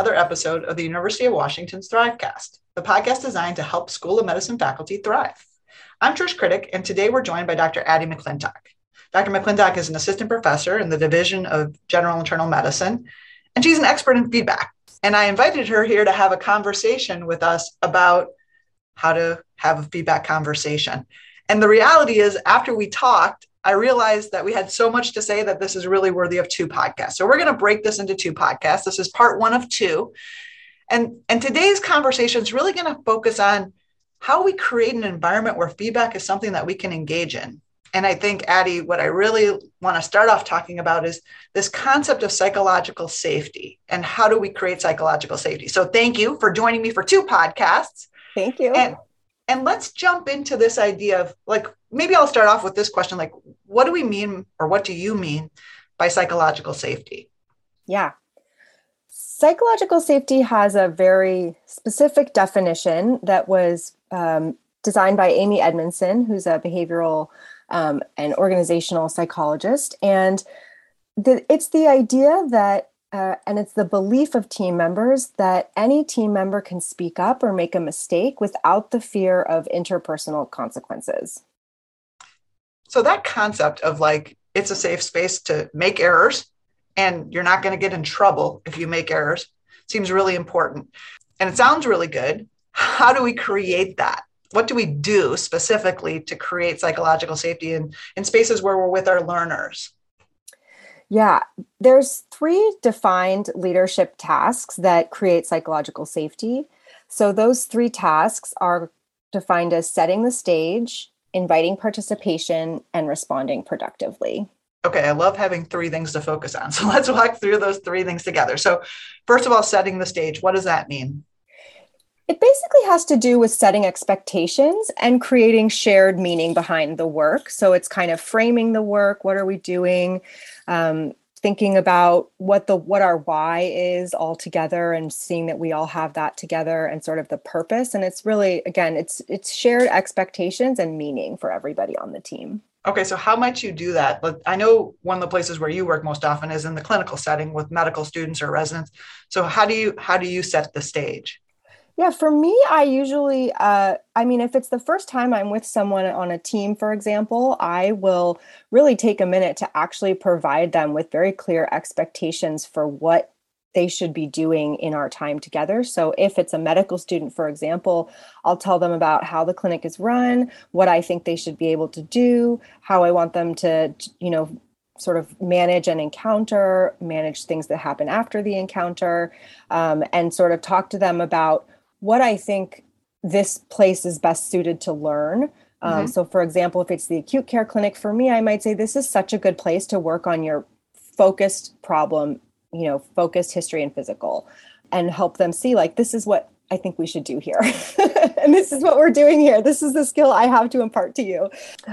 Another episode of the University of Washington's Thrivecast, the podcast designed to help School of Medicine faculty thrive. I'm Trish Kritek, and today we're joined by Dr. Addie McClintock. Dr. McClintock is an assistant professor in the Division of General Internal Medicine, and she's an expert in feedback. And I invited her here to have a conversation with us about how to have a feedback conversation. And the reality is, after we talked, I realized that we had so much to say that this is really worthy of two podcasts. So we're going to break this into two podcasts. This is part one of two. And, and today's conversation is really going to focus on how we create an environment where feedback is something that we can engage in. And I think, Addie, what I really want to start off talking about is this concept of psychological safety and how do we create psychological safety. So, thank you for joining me for two podcasts. Thank you. And, and let's jump into this idea of like, maybe I'll start off with this question like, what do we mean or what do you mean by psychological safety? Yeah. Psychological safety has a very specific definition that was um, designed by Amy Edmondson, who's a behavioral um, and organizational psychologist. And the, it's the idea that uh, and it's the belief of team members that any team member can speak up or make a mistake without the fear of interpersonal consequences. So, that concept of like it's a safe space to make errors and you're not going to get in trouble if you make errors seems really important. And it sounds really good. How do we create that? What do we do specifically to create psychological safety in, in spaces where we're with our learners? Yeah, there's three defined leadership tasks that create psychological safety. So those three tasks are defined as setting the stage, inviting participation, and responding productively. Okay, I love having three things to focus on. So let's walk through those three things together. So, first of all, setting the stage. What does that mean? It basically has to do with setting expectations and creating shared meaning behind the work. So it's kind of framing the work. What are we doing? Um, thinking about what the what our why is all together and seeing that we all have that together and sort of the purpose. And it's really again it's it's shared expectations and meaning for everybody on the team. Okay so how might you do that? But i know one of the places where you work most often is in the clinical setting with medical students or residents. So how do you how do you set the stage yeah, for me, I usually, uh, I mean, if it's the first time I'm with someone on a team, for example, I will really take a minute to actually provide them with very clear expectations for what they should be doing in our time together. So, if it's a medical student, for example, I'll tell them about how the clinic is run, what I think they should be able to do, how I want them to, you know, sort of manage an encounter, manage things that happen after the encounter, um, and sort of talk to them about what I think this place is best suited to learn. Um, mm-hmm. So, for example, if it's the acute care clinic, for me, I might say this is such a good place to work on your focused problem, you know, focused history and physical, and help them see like this is what I think we should do here. and this is what we're doing here. This is the skill I have to impart to you.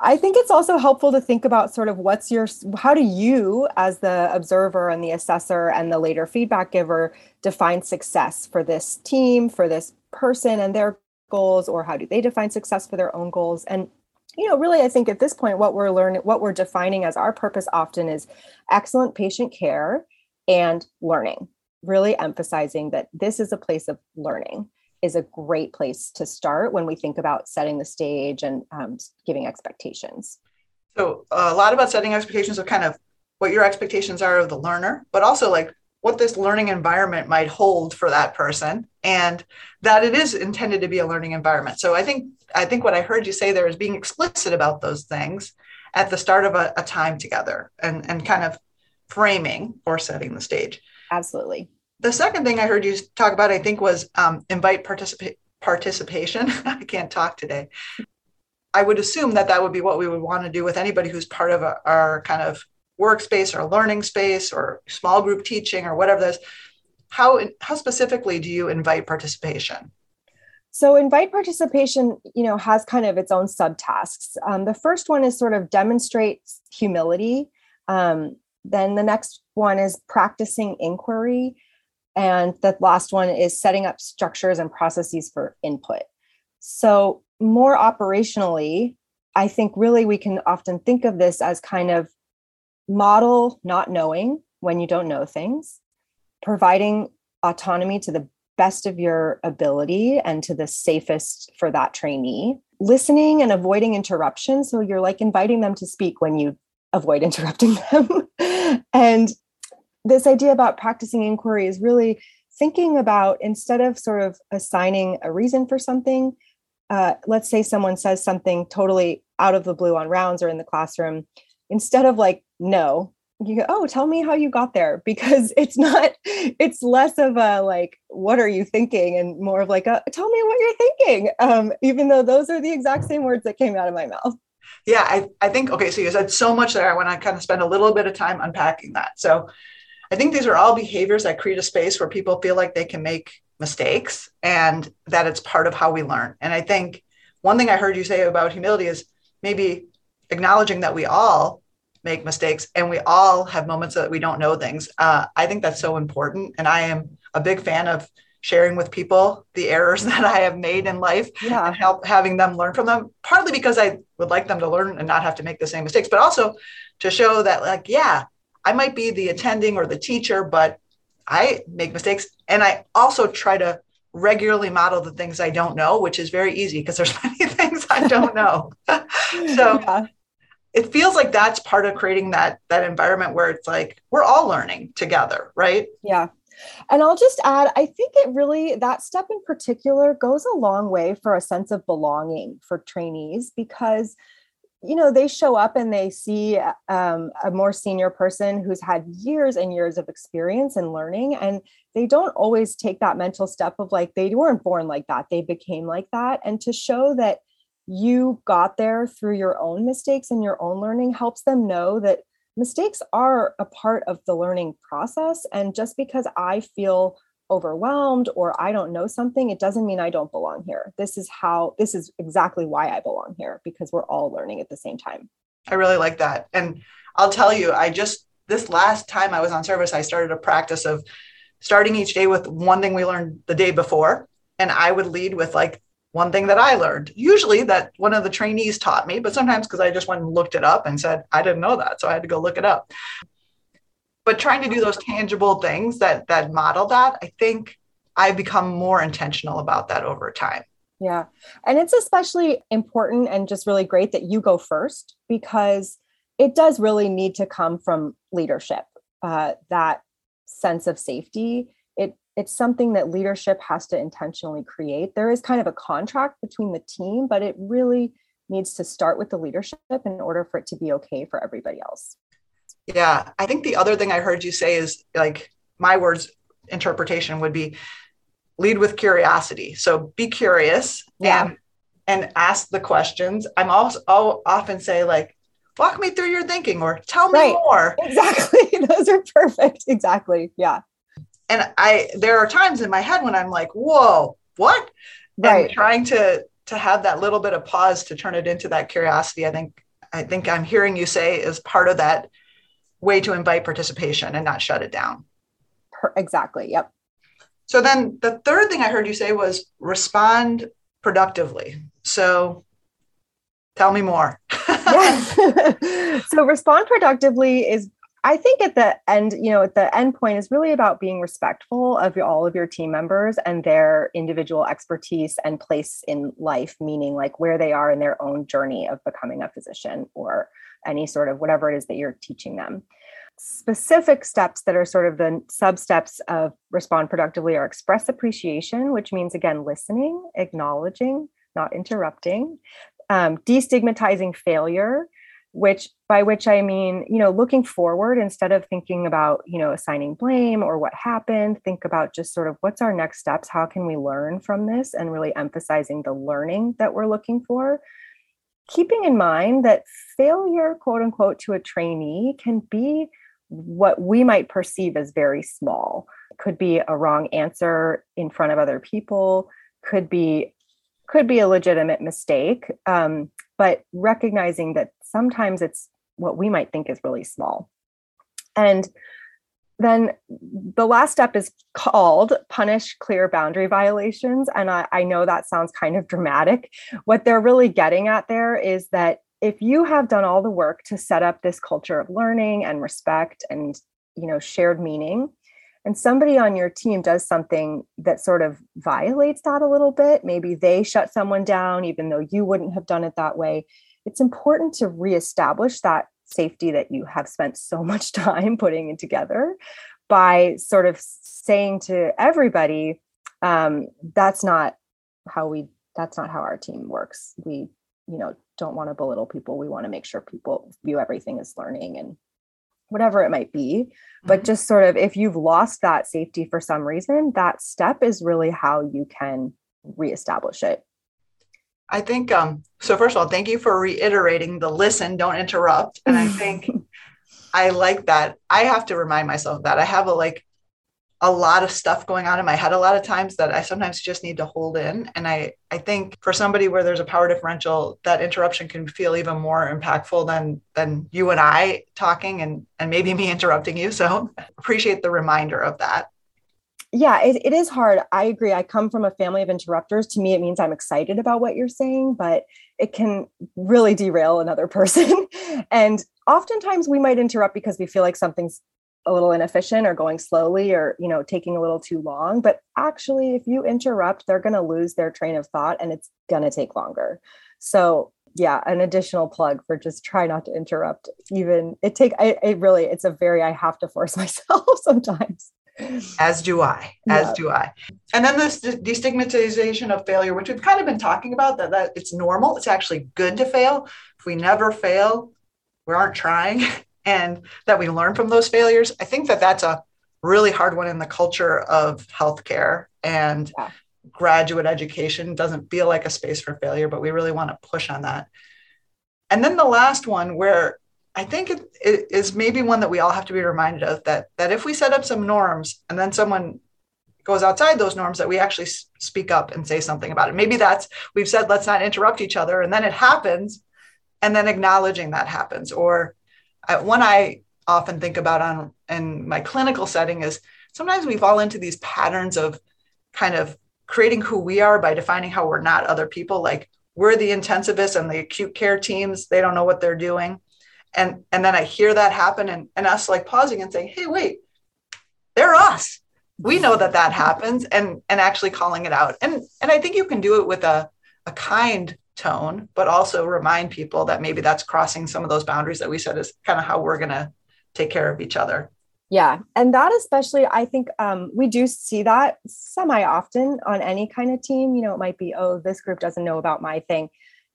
I think it's also helpful to think about sort of what's your, how do you, as the observer and the assessor and the later feedback giver, define success for this team, for this person and their goals, or how do they define success for their own goals? And you know really i think at this point what we're learning what we're defining as our purpose often is excellent patient care and learning really emphasizing that this is a place of learning is a great place to start when we think about setting the stage and um, giving expectations. So, a lot about setting expectations of kind of what your expectations are of the learner, but also like what this learning environment might hold for that person and that it is intended to be a learning environment. So, I think I think what I heard you say there is being explicit about those things at the start of a, a time together and, and kind of framing or setting the stage. Absolutely. The second thing I heard you talk about, I think, was um, invite participa- participation. I can't talk today. I would assume that that would be what we would want to do with anybody who's part of a, our kind of workspace or learning space or small group teaching or whatever this. How how specifically do you invite participation? So invite participation, you know, has kind of its own subtasks. Um, the first one is sort of demonstrate humility. Um, then the next one is practicing inquiry. And the last one is setting up structures and processes for input. So, more operationally, I think really we can often think of this as kind of model not knowing when you don't know things, providing autonomy to the best of your ability and to the safest for that trainee. Listening and avoiding interruption. So you're like inviting them to speak when you avoid interrupting them. and this idea about practicing inquiry is really thinking about instead of sort of assigning a reason for something, uh, let's say someone says something totally out of the blue on rounds or in the classroom, instead of like, no, you go, oh, tell me how you got there because it's not, it's less of a like, what are you thinking? And more of like, a, tell me what you're thinking. Um, even though those are the exact same words that came out of my mouth. Yeah, I, I think, okay, so you said so much there. I want to kind of spend a little bit of time unpacking that. So I think these are all behaviors that create a space where people feel like they can make mistakes and that it's part of how we learn. And I think one thing I heard you say about humility is maybe acknowledging that we all make mistakes and we all have moments that we don't know things. Uh, I think that's so important. And I am a big fan of sharing with people the errors that I have made in life yeah. and help having them learn from them, partly because I would like them to learn and not have to make the same mistakes, but also to show that, like, yeah, I might be the attending or the teacher, but I make mistakes. And I also try to regularly model the things I don't know, which is very easy because there's many things I don't know. so yeah it feels like that's part of creating that that environment where it's like we're all learning together right yeah and i'll just add i think it really that step in particular goes a long way for a sense of belonging for trainees because you know they show up and they see um, a more senior person who's had years and years of experience and learning and they don't always take that mental step of like they weren't born like that they became like that and to show that you got there through your own mistakes and your own learning helps them know that mistakes are a part of the learning process. And just because I feel overwhelmed or I don't know something, it doesn't mean I don't belong here. This is how, this is exactly why I belong here because we're all learning at the same time. I really like that. And I'll tell you, I just, this last time I was on service, I started a practice of starting each day with one thing we learned the day before. And I would lead with like one thing that I learned, usually that one of the trainees taught me, but sometimes because I just went and looked it up and said, I didn't know that. So I had to go look it up. But trying to do those tangible things that that model that, I think I've become more intentional about that over time. Yeah. And it's especially important and just really great that you go first because it does really need to come from leadership, uh, that sense of safety it it's something that leadership has to intentionally create. There is kind of a contract between the team, but it really needs to start with the leadership in order for it to be okay for everybody else. Yeah, I think the other thing I heard you say is like my words interpretation would be lead with curiosity. So be curious yeah. and and ask the questions. I'm also I'll often say like walk me through your thinking or tell me right. more. Exactly. Those are perfect. Exactly. Yeah and I there are times in my head when I'm like, whoa, what? Right. And trying to to have that little bit of pause to turn it into that curiosity, I think I think I'm hearing you say is part of that way to invite participation and not shut it down. Exactly. Yep. So then the third thing I heard you say was respond productively. So tell me more. yes. so respond productively is I think at the end, you know, at the end point is really about being respectful of all of your team members and their individual expertise and place in life, meaning like where they are in their own journey of becoming a physician or any sort of whatever it is that you're teaching them. Specific steps that are sort of the sub steps of respond productively are express appreciation, which means again, listening, acknowledging, not interrupting, um, destigmatizing failure, which by which i mean you know looking forward instead of thinking about you know assigning blame or what happened think about just sort of what's our next steps how can we learn from this and really emphasizing the learning that we're looking for keeping in mind that failure quote unquote to a trainee can be what we might perceive as very small. Could be a wrong answer in front of other people. Could be could be a legitimate mistake. Um, but recognizing that sometimes it's what we might think is really small. And then the last step is called punish clear boundary violations. And I, I, know that sounds kind of dramatic. What they're really getting at there is that if you have done all the work to set up this culture of learning and respect and you know shared meaning and somebody on your team does something that sort of violates that a little bit, maybe they shut someone down, even though you wouldn't have done it that way, it's important to reestablish that safety that you have spent so much time putting it together by sort of saying to everybody, um, that's not how we that's not how our team works. We, you know, don't want to belittle people. We want to make sure people view everything as learning and whatever it might be. Mm-hmm. But just sort of if you've lost that safety for some reason, that step is really how you can reestablish it. I think um so first of all, thank you for reiterating the listen, don't interrupt. And I think I like that. I have to remind myself that I have a like a lot of stuff going on in my head a lot of times that I sometimes just need to hold in. And I, I think for somebody where there's a power differential, that interruption can feel even more impactful than than you and I talking and and maybe me interrupting you. So appreciate the reminder of that. Yeah, it, it is hard. I agree. I come from a family of interrupters. To me, it means I'm excited about what you're saying, but it can really derail another person. and oftentimes we might interrupt because we feel like something's a little inefficient or going slowly or you know taking a little too long but actually if you interrupt they're going to lose their train of thought and it's going to take longer so yeah an additional plug for just try not to interrupt even it take I, it really it's a very i have to force myself sometimes as do i as yeah. do i and then this destigmatization of failure which we've kind of been talking about that, that it's normal it's actually good to fail if we never fail we aren't trying and that we learn from those failures. I think that that's a really hard one in the culture of healthcare and yeah. graduate education doesn't feel like a space for failure, but we really want to push on that. And then the last one where I think it, it is maybe one that we all have to be reminded of that that if we set up some norms and then someone goes outside those norms that we actually speak up and say something about it. Maybe that's we've said let's not interrupt each other and then it happens and then acknowledging that happens or I, one I often think about on in my clinical setting is sometimes we fall into these patterns of kind of creating who we are by defining how we're not other people. Like we're the intensivists and the acute care teams, they don't know what they're doing. And and then I hear that happen and, and us like pausing and saying, hey, wait, they're us. We know that that happens and and actually calling it out. And and I think you can do it with a, a kind tone, but also remind people that maybe that's crossing some of those boundaries that we said is kind of how we're going to take care of each other. Yeah. And that, especially, I think um, we do see that semi often on any kind of team. You know, it might be, oh, this group doesn't know about my thing.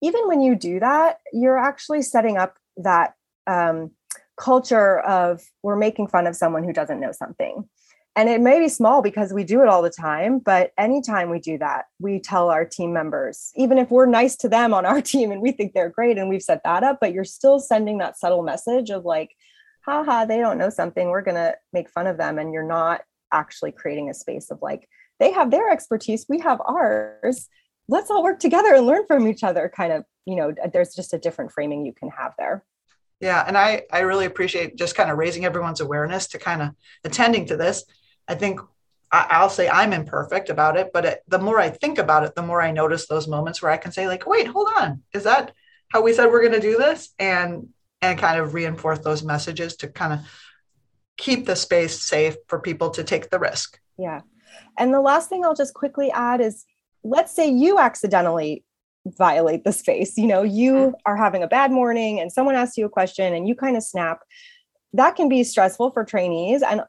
Even when you do that, you're actually setting up that um, culture of we're making fun of someone who doesn't know something. And it may be small because we do it all the time but anytime we do that we tell our team members even if we're nice to them on our team and we think they're great and we've set that up but you're still sending that subtle message of like haha they don't know something. We're going to make fun of them. And you're not actually creating a space of like they have their expertise. We have ours let's all work together and learn from each other kind of you know uh, there's just a different framing you can have there yeah and i i really appreciate just kind of raising everyone's awareness to kind of attending to this I think I, will say I'm imperfect about it, but it, the more I think about it, the more I notice those moments where I can say like, wait, hold on, is that how we said we're going to do this? And and kind of reinforce those messages to kind of keep the space safe for people to take the risk. Yeah. And the last thing I'll just quickly add is let's say you accidentally violate the space. You know, you mm-hmm. are having a bad morning and someone asks you a question and you kind of snap. That can be stressful for trainees and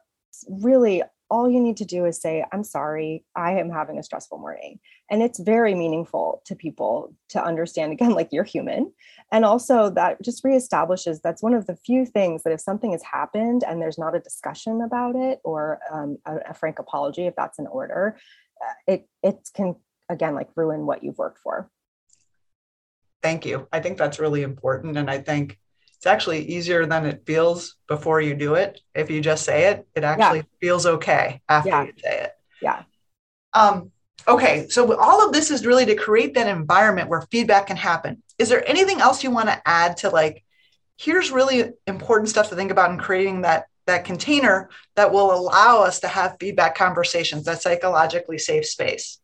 really all you need to do is say, I'm sorry, I am having a stressful morning. And it's very meaningful to people to understand, again, like you're human. And also, that just reestablishes that's one of the few things that if something has happened and there's not a discussion about it or um, a, a, frank apology, if that's in order, uh, it, it can, again, like ruin what you've worked for. Thank you. I think that's really important. And I think it's actually easier than it feels before you do it. If you just say it, it actually yeah. feels okay after yeah. you say it. Yeah. Um, okay. So all of this is really to create that environment where feedback can happen. Is there anything else you want to add to like, here's really important stuff to think about in creating that that container that will allow us to have feedback conversations, that psychologically safe space?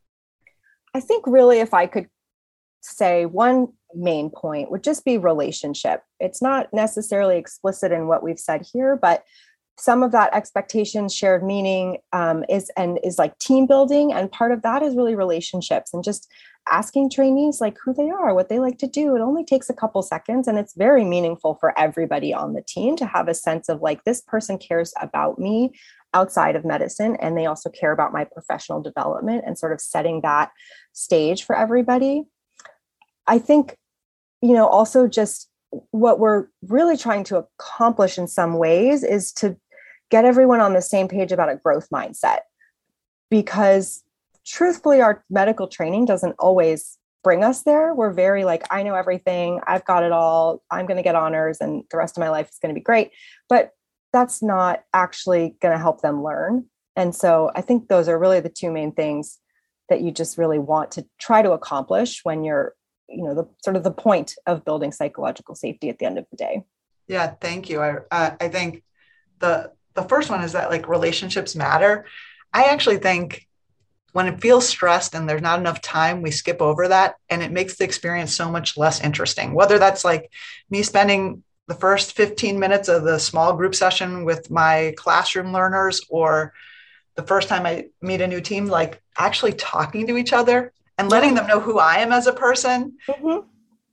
I think really if I could say one main point would just be relationship. It's not necessarily explicit in what we've said here, but some of that expectation shared meaning um, is and is like team building and part of that is really relationships and just asking trainees like who they are what they like to do it only takes a couple seconds and it's very meaningful for everybody on the team to have a sense of like this person cares about me outside of medicine and they also care about my professional development and sort of setting that stage for everybody. I think you know also just what we're really trying to accomplish in some ways is to get everyone on the same page about a growth mindset. Because truthfully our medical training doesn't always bring us there. We're very like i know everything. I've got it all. I'm going to get honors and the rest of my life is going to be great. But that's not actually going to help them learn. And so i think those are really the two main things that you just really want to try to accomplish when you're you know the sort of the point of building psychological safety at the end of the day. Yeah thank you. I uh, i think the the first one is that like relationships matter. I actually think when it feels stressed and there's not enough time, we skip over that and it makes the experience so much less interesting. Whether that's like me spending the first 15 minutes of the small group session with my classroom learners or the first time I meet a new team, like actually talking to each other and letting them know who I am as a person mm-hmm.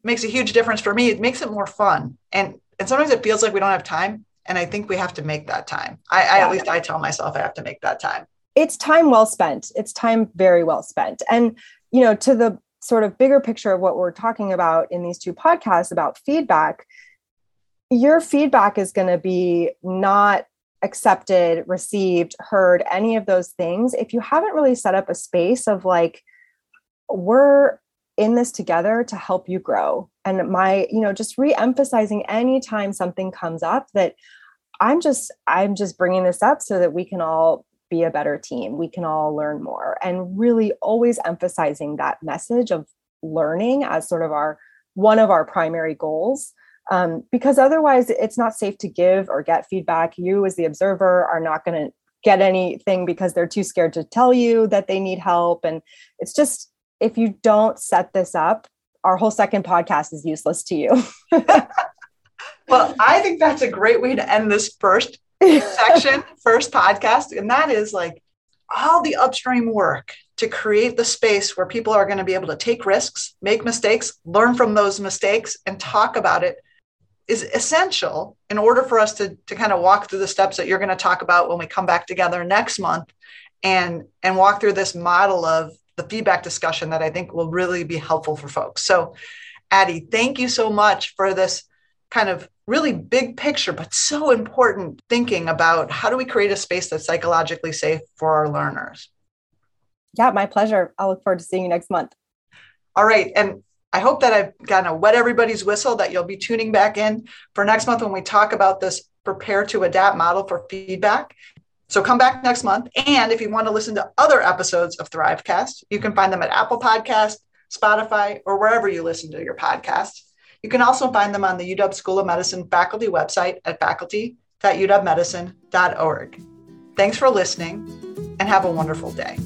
makes a huge difference for me. It makes it more fun. And and sometimes it feels like we don't have time. And I think we have to make that time. I, I at least I tell myself I have to make that time. It's time well spent. It's time very well spent. And you know, to the sort of bigger picture of what we're talking about in these two podcasts about feedback, your feedback is going to be not accepted, received, heard, any of those things if you haven't really set up a space of like, we're in this together to help you grow. And my, you know, just re-emphasizing anytime something comes up that I'm just, I'm just bringing this up so that we can all be a better team. We can all learn more and really always emphasizing that message of learning as sort of our one of our primary goals. Um, because otherwise it's not safe to give or get feedback. You as the observer are not going to get anything because they're too scared to tell you that they need help. And it's just if you don't set this up, our whole second podcast is useless to you. well, I think that's a great way to end this first section, first podcast. And that is like all the upstream work to create the space where people are going to be able to take risks, make mistakes, learn from those mistakes, and talk about it is essential in order for us to, to kind of walk through the steps that you're going to talk about when we come back together next month and and walk through this model of the feedback discussion that I think will really be helpful for folks. So, Addie, thank you so much for this kind of really big picture, but so important thinking about how do we create a space that's psychologically safe for our learners. Yeah, my pleasure. I'll look forward to seeing you next month. All right. And I hope that I've kind of wet everybody's whistle that you'll be tuning back in for next month when we talk about this prepare to adapt model for feedback. So come back next month. And if you want to listen to other episodes of Thrivecast, you can find them at Apple Podcast, Spotify, or wherever you listen to your podcasts. You can also find them on the UW School of Medicine faculty website at faculty.uwmedicine.org. Thanks for listening and have a wonderful day.